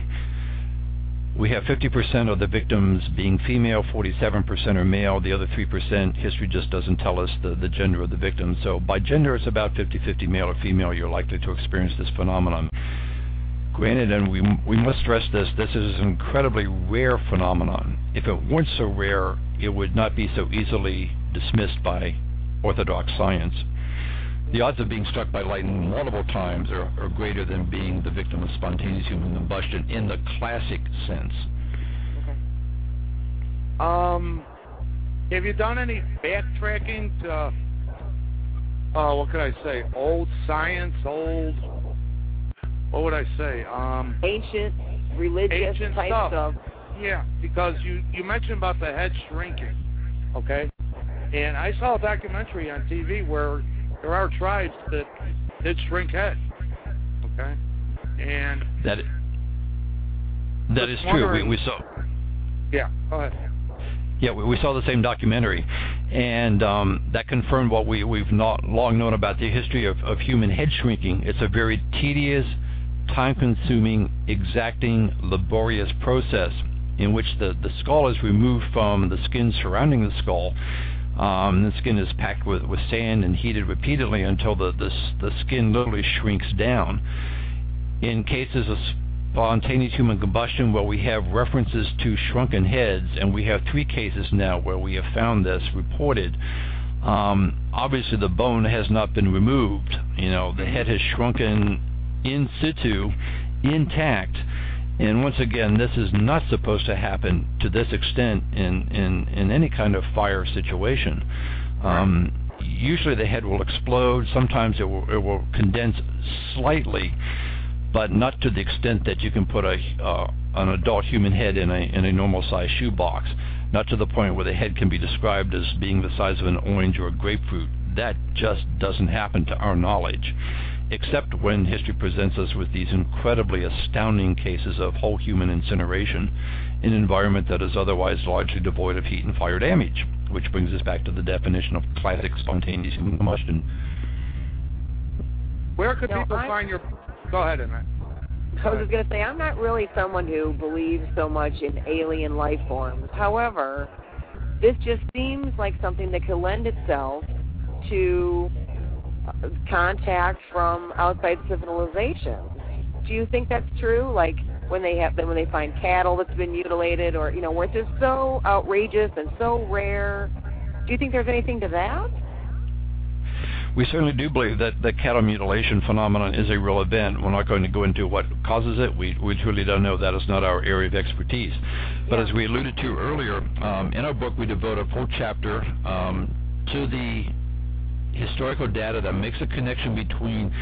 we have 50% of the victims being female, 47% are male. The other 3%, history just doesn't tell us the, the gender of the victim. So by gender, it's about 50-50 male or female. You're likely to experience this phenomenon. Granted, and we, we must stress this, this is an incredibly rare phenomenon. If it weren't so rare, it would not be so easily dismissed by orthodox science the odds of being struck by lightning multiple times are, are, greater than being the victim of spontaneous human combustion in the classic sense. Okay. Um, have you done any backtracking to, uh, what could I say, old science, old, what would I say? Um, ancient, religious ancient type stuff. stuff. Yeah, because you, you mentioned about the head shrinking, okay? And I saw a documentary on TV where there are tribes that did shrink head. Okay, and that that is true. We, we saw. Yeah, go ahead. Yeah, we, we saw the same documentary, and um, that confirmed what we, we've not long known about the history of, of human head shrinking. It's a very tedious, time-consuming, exacting, laborious process in which the, the skull is removed from the skin surrounding the skull um, the skin is packed with, with sand and heated repeatedly until the, the, the skin literally shrinks down. In cases of spontaneous human combustion where we have references to shrunken heads, and we have three cases now where we have found this reported, um, obviously the bone has not been removed. You know, the head has shrunken in situ, intact, and once again, this is not supposed to happen to this extent in, in, in any kind of fire situation. Um, usually the head will explode. Sometimes it will, it will condense slightly, but not to the extent that you can put a, uh, an adult human head in a, in a normal sized shoebox. Not to the point where the head can be described as being the size of an orange or a grapefruit. That just doesn't happen to our knowledge except when history presents us with these incredibly astounding cases of whole human incineration in an environment that is otherwise largely devoid of heat and fire damage, which brings us back to the definition of classic spontaneous human combustion. Where could now, people I, find your... Go ahead, Annette. I was just going to say, I'm not really someone who believes so much in alien life forms. However, this just seems like something that could lend itself to contact from outside civilization. Do you think that's true? Like when they have when they find cattle that's been mutilated, or you know, where it's just so outrageous and so rare. Do you think there's anything to that? We certainly do believe that the cattle mutilation phenomenon is a real event. We're not going to go into what causes it. We, we truly don't know. That is not our area of expertise. But as we alluded to earlier, um, in our book we devote a full chapter um, to the historical data that makes a connection between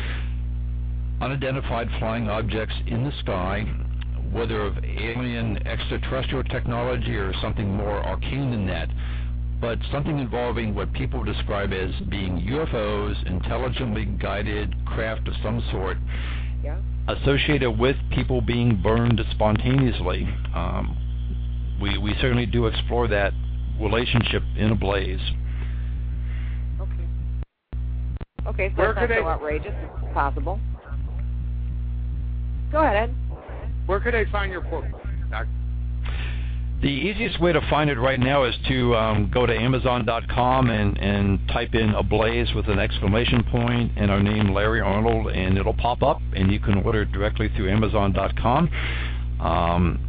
unidentified flying objects in the sky, whether of alien extraterrestrial technology or something more arcane than that, but something involving what people describe as being UFOs, intelligently guided craft of some sort, yeah. associated with people being burned spontaneously. Um, we, we certainly do explore that relationship in Ablaze. Okay, so Where it's not so I- outrageous. It's possible. Go ahead, Ed. Where could I find your book, Doc? The easiest way to find it right now is to um, go to Amazon.com and, and type in Ablaze with an exclamation point and our name Larry Arnold, and it'll pop up, and you can order it directly through Amazon.com. Um,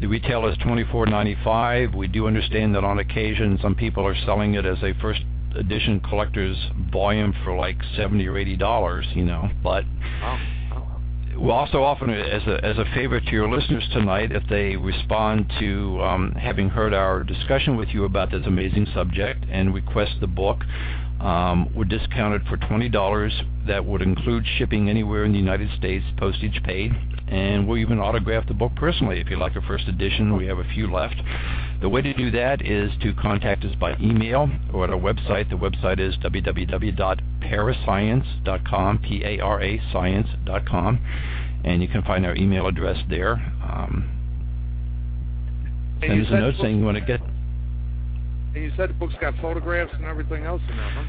the retail is $24.95. We do understand that on occasion some people are selling it as a first edition collector's volume for like seventy or eighty dollars, you know. But oh. we'll also offer as a as a favor to your listeners tonight, if they respond to um, having heard our discussion with you about this amazing subject and request the book. Um, we're discounted for twenty dollars. That would include shipping anywhere in the United States, postage paid. and we'll even autograph the book personally if you like a first edition. We have a few left. The way to do that is to contact us by email or at our website. The website is www.parascience.com, P-A-R-A science.com, and you can find our email address there. Um, send us a note saying you want to get. And you said the book's got photographs and everything else in there, huh?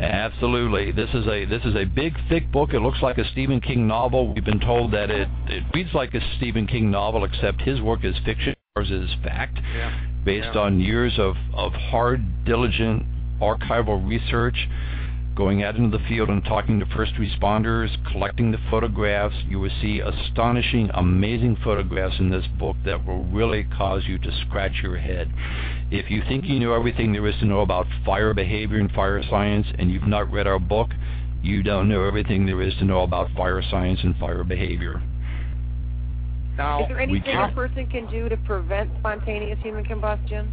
Absolutely. This is a this is a big thick book. It looks like a Stephen King novel. We've been told that it, it reads like a Stephen King novel, except his work is fiction, ours is fact, yeah. based yeah. on years of, of hard, diligent archival research going out into the field and talking to first responders, collecting the photographs. You will see astonishing, amazing photographs in this book that will really cause you to scratch your head. If you think you know everything there is to know about fire behavior and fire science and you've not read our book, you don't know everything there is to know about fire science and fire behavior. Now, is there anything a person can do to prevent spontaneous human combustion?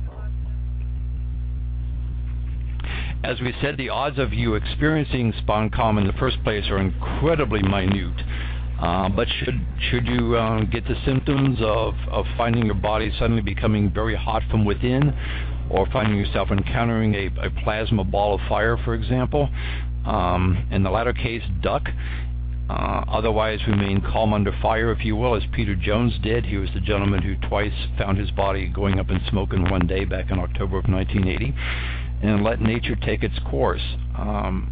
As we said, the odds of you experiencing SponCom in the first place are incredibly minute. Uh, but should should you uh, get the symptoms of, finding your body suddenly becoming very hot from within, or finding yourself encountering a, a plasma ball of fire, for example, um, in the latter case, duck. Uh, otherwise, remain calm under fire, if you will, as Peter Jones did. He was the gentleman who twice found his body going up in smoke in one day back in October of 1980 and let nature take its course. Um,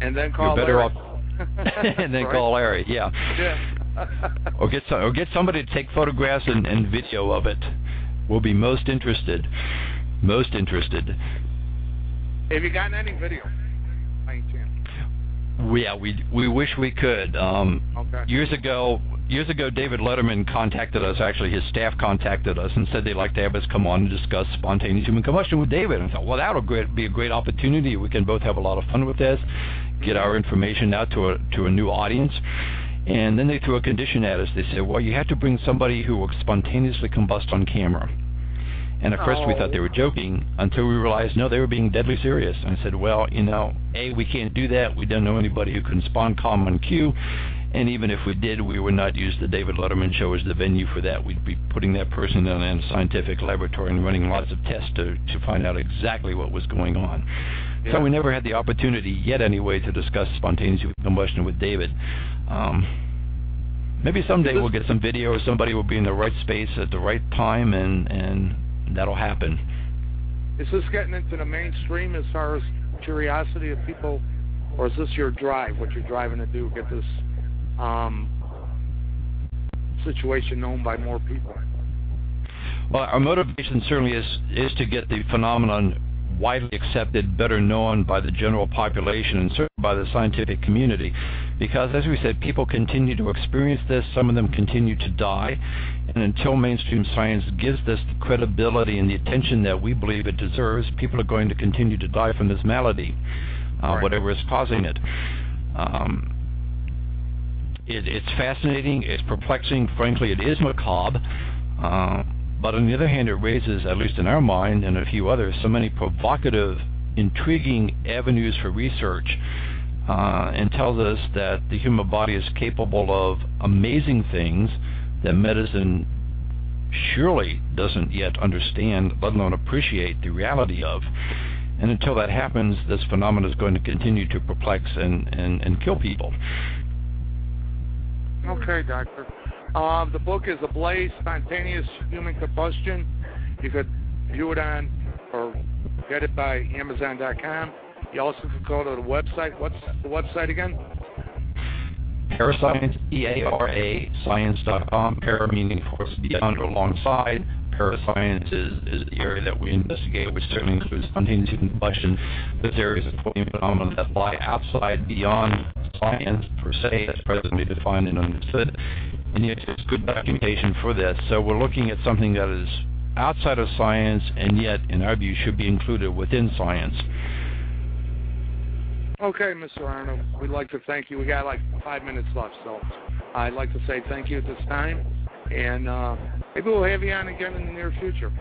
and then call you're better Larry. off. [laughs] and then right? call Larry. Yeah. Yeah. or get some, or get somebody to take photographs and, and video of it. We'll be most interested. Most interested. Have you gotten any video? By any chance? Yeah, we we wish we could. Um, Okay. years ago, years ago, David Letterman contacted us. Actually, his staff contacted us and said they'd like to have us come on and discuss spontaneous human combustion with David. And I thought, well, that'll great, be a great opportunity. We can both have a lot of fun with this, get our information out to a to a new audience. And then they threw a condition at us. They said, well, you have to bring somebody who will spontaneously combust on camera. And at first we thought they were oh. joking until we realized, no, they were being deadly serious. And I said, well, you know, A, we can't do that. We don't know anybody who can SponCom on cue. And even if we did, we would not use the David Letterman show as the venue for that. We'd be putting that person in a scientific laboratory and running lots of tests to, to find out exactly what was going on. Yeah. So we never had the opportunity yet anyway to discuss spontaneous combustion with David. Um, maybe someday we'll get some video or somebody will be in the right space at the right time and, and that'll happen. Is this getting into the mainstream as far as curiosity of people, or is this your drive? What you're driving to do? Get this um, situation known by more people. Well, our motivation certainly is is to get the phenomenon widely accepted, better known by the general population, and certainly by the scientific community. Because, as we said, people continue to experience this. Some of them continue to die, and until mainstream science gives this the credibility and the attention that we believe it deserves, people are going to continue to die from this malady, uh, Right. whatever is causing it. Um, it, it's fascinating. It's perplexing. Frankly, it is macabre. Uh, but on the other hand, it raises, at least in our mind and a few others, so many provocative, intriguing avenues for research, uh, and tells us that the human body is capable of amazing things that medicine surely doesn't yet understand, let alone appreciate the reality of. And until that happens, this phenomenon is going to continue to perplex and, and, and kill people. Okay, doctor. Um, the book is Ablaze: Spontaneous Human Combustion. You could view it on or get it by Amazon.com. You also could go to the website. What's the website again? Parascience, P-A-R-A, science.com. Para meaning, of course, beyond or alongside. Parascience is, is the area that we investigate, which certainly includes human combustion. Is a phenomenon that lie outside, beyond science, per se, as presently defined and understood. And yet there's good documentation for this. So we're looking at something that is outside of science, and yet, in our view, should be included within science. Okay, Mr. Arnold. We'd like to thank you. We got like five minutes left, so I'd like to say thank you at this time, and uh, maybe we'll have you on again in the near future.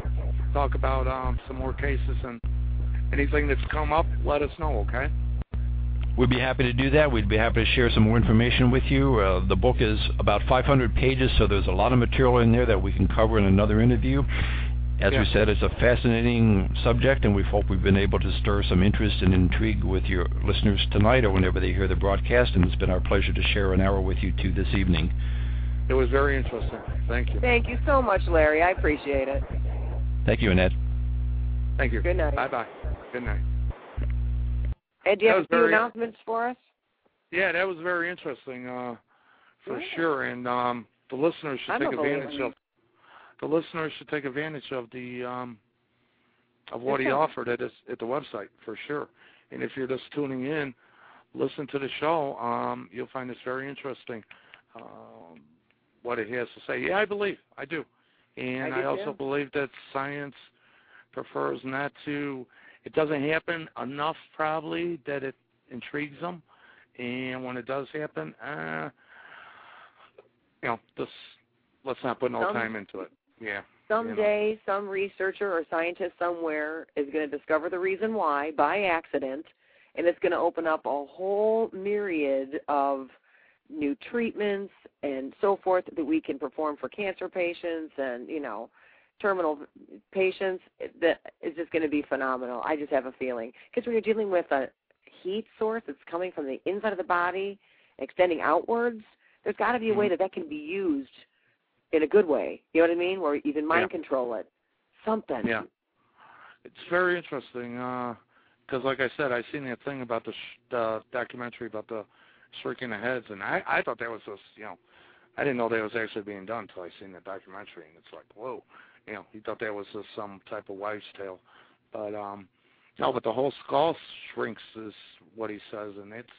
Talk about um, some more cases and anything that's come up. Let us know, okay? We'd be happy to do that. We'd be happy to share some more information with you. Uh, the book is about 500 pages, so there's a lot of material in there that we can cover in another interview. As Yeah. we said, it's a fascinating subject, and we hope we've been able to stir some interest and intrigue with your listeners tonight or whenever they hear the broadcast. And it's been our pleasure to share an hour with you two this evening. It was very interesting. Thank you. Thank you so much, Larry. I appreciate it. Thank you, Annette. Thank you. Good night. Bye bye. Good night. Ed, do you That have was a few very- announcements for us? Yeah, that was very interesting, uh, for Yeah. sure. And um, the listeners should I'm take a believer. advantage of. The listeners should take advantage of the um, of what he offered at his, at the website for sure. And if you're just tuning in, listen to the show. Um, you'll find this very interesting. Um, what it has to say. Yeah, I believe. I do. And I do also too. believe that science prefers not to. It doesn't happen enough, probably, that it intrigues them. And when it does happen, uh, you know, this let's not put no Some- time into it. Yeah. Someday, some researcher or scientist somewhere is going to discover the reason why by accident, and it's going to open up a whole myriad of new treatments and so forth that we can perform for cancer patients and you know terminal patients. That is just going to be phenomenal. I just have a feeling because when you're dealing with a heat source that's coming from the inside of the body, extending outwards, there's got to be a way Mhm. that that can be used in a good way. You know what I mean? Where you can mind Yeah. control it. Something. Yeah. It's very interesting because, like I said, I seen that thing about the, sh- the documentary about the shrinking the heads, and I I thought that was just you know, I didn't know that was actually being done until I seen the documentary, and it's like whoa, you know, he thought that was just some type of wives' tale, but um, no, but the whole skull shrinks is what he says, and it's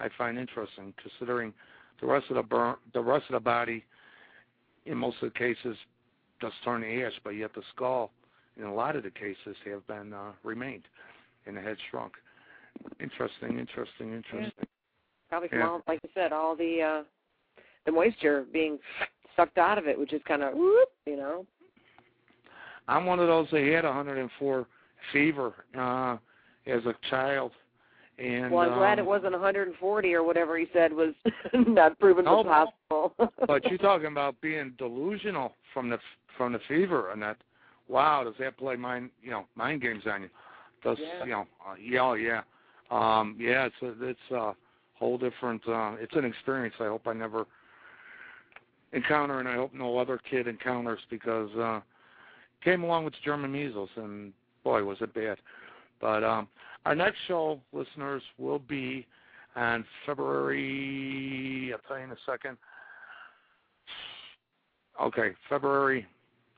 I find interesting considering the rest of the burn, the rest of the body, in most of the cases, just turn to ash, but yet the skull, in a lot of the cases, have been uh, remained, and the head shrunk. Interesting, interesting, interesting. Probably from Yeah. all, like I said, all the uh the moisture being sucked out of it, which is kind of whoop, you know. I'm one of those that had 104 fever uh, as a child, and well, I'm glad it um, wasn't 140 or whatever he said was [laughs] not proven No, possible. but you're [laughs] talking about being delusional from the from the fever, and that. Wow, does that play mind you know mind games on you? Does Yeah. you know? Uh, yeah, yeah, um, yeah. It's it's a whole different. Uh, it's an experience. I hope I never encounter, and I hope no other kid encounters because uh, came along with German measles, and boy, was it bad. But um, our next show, listeners, will be on February. I'll tell you in a second. Okay, February.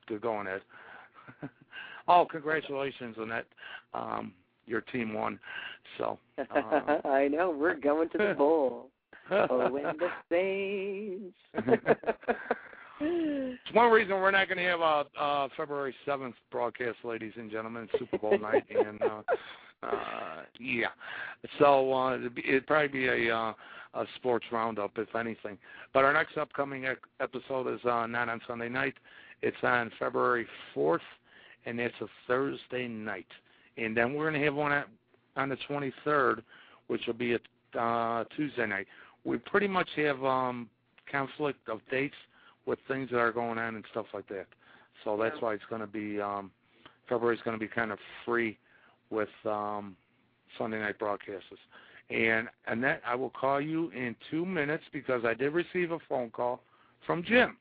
Good going, Ed. [laughs] oh, congratulations on that. Um, your team won. So. Uh, [laughs] I know we're going to the [laughs] bowl. oh, and the [laughs] Saints. It's one reason we're not going to have a uh, February seventh broadcast, ladies and gentlemen, Super Bowl night, and uh, uh, yeah, so uh, it'd, be, it'd probably be a, uh, a sports roundup, if anything. But our next upcoming ec- episode is uh, not on Sunday night; it's on February fourth, and it's a Thursday night. And then we're going to have one at, on the twenty third, which will be a uh, Tuesday night. We pretty much have um, conflict of dates with things that are going on and stuff like that. So that's why it's going to be um, February's going to be kind of free with um, Sunday night broadcasts. And Annette, I will call you in two minutes because I did receive a phone call from Jim.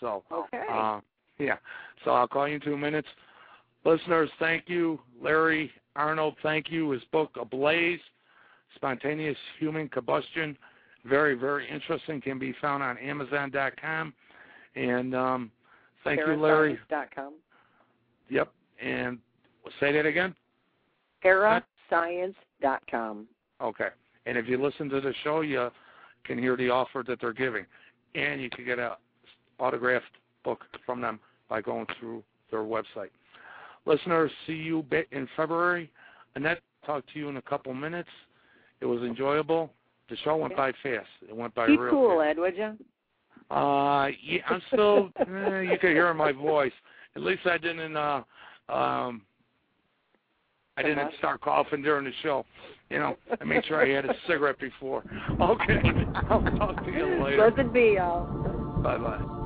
So okay. uh, yeah, so I'll call you in two minutes. Listeners, thank you. Larry Arnold, thank you. His book, Ablaze, Spontaneous Human Combustion, very, very interesting, can be found on Amazon.com. And um, thank you, Larry. Parascience.com. Yep. And say that again? Parascience.com. Okay. And if you listen to the show, you can hear the offer that they're giving. And you can get a autographed book from them by going through their website. Listeners, see you in February. Annette, talk to you in a couple minutes. It was enjoyable. The show went by fast. It went by Keep real cool, fast. Ed, would you? Uh, yeah, I'm still. [laughs] eh, you can hear my voice. At least I didn't. Uh, um, I didn't start coughing during the show. You know, I made sure I had a [laughs] cigarette before. Okay, [laughs] I'll talk to you later. Blessed be, y'all. Bye bye.